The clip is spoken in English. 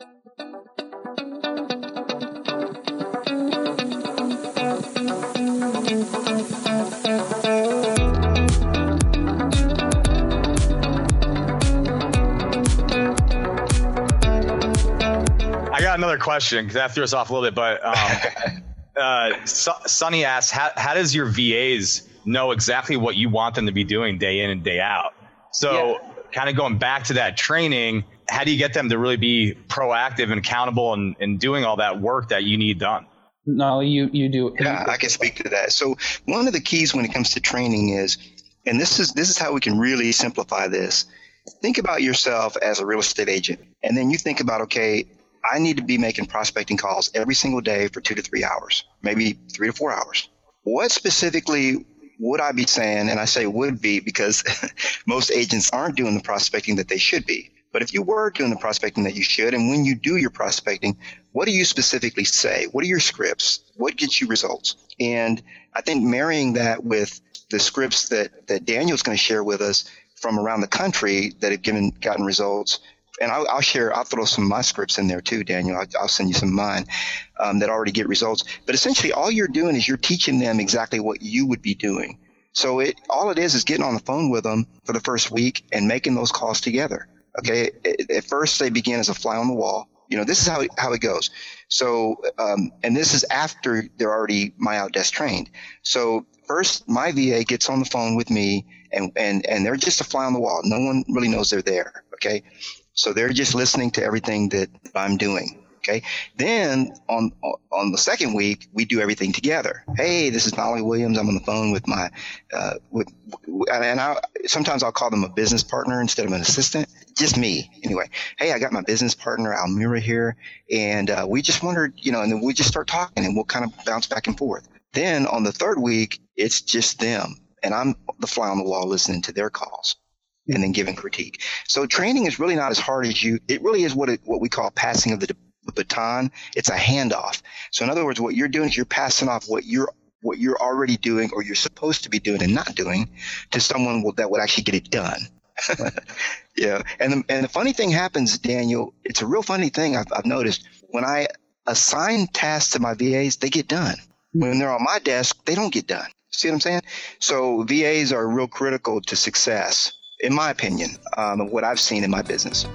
I got another question because that threw us off a little bit, but um, uh, Sonny asks, how, how does your VAs know exactly what you want them to be doing day in and day out? So, yeah. Kind of going back to that training, how do you get them to really be proactive and accountable and, and doing all that work that you need done? No, you you do. Yeah, I can speak to that. So one of the keys when it comes to training is, and this is this is how we can really simplify this. Think about yourself as a real estate agent, and then you think about okay, I need to be making prospecting calls every single day for two to three hours, maybe three to four hours. What specifically would I be saying? And I say would be because most agents aren't doing the prospecting that they should be. But if you were doing the prospecting that you should, and when you do your prospecting, what do you specifically say? What are your scripts? What gets you results? And I think marrying that with the scripts that, that Daniel's going to share with us from around the country that have given gotten results and I'll, I'll, share, I'll throw some of my scripts in there too, Daniel. I'll, I'll send you some of mine um, that already get results. But essentially, all you're doing is you're teaching them exactly what you would be doing. So it all it is is getting on the phone with them for the first week and making those calls together. Okay. At first, they begin as a fly on the wall. You know, this is how it, how it goes. So, um, and this is after they're already MyOutDesk trained. So first, my VA gets on the phone with me, and and and they're just a fly on the wall. No one really knows they're there. Okay. So they're just listening to everything that I'm doing. Okay. Then on on the second week, we do everything together. Hey, this is Molly Williams. I'm on the phone with my uh, with and I sometimes I'll call them a business partner instead of an assistant. Just me, anyway. Hey, I got my business partner Almira here, and uh, we just wondered, you know, and then we just start talking, and we'll kind of bounce back and forth. Then on the third week, it's just them, and I'm the fly on the wall listening to their calls and then giving critique. So training is really not as hard as you. It really is what it, what we call passing of the, baton. It's a handoff. So in other words, what you're doing is you're passing off what you're what you're already doing or you're supposed to be doing and not doing to someone that would actually get it done. yeah. And the, and the funny thing happens, Daniel, it's a real funny thing I've, I've noticed. When I assign tasks to my VAs, they get done. When they're on my desk, they don't get done. See what I'm saying? So VAs are real critical to success in my opinion, um, of what I've seen in my business.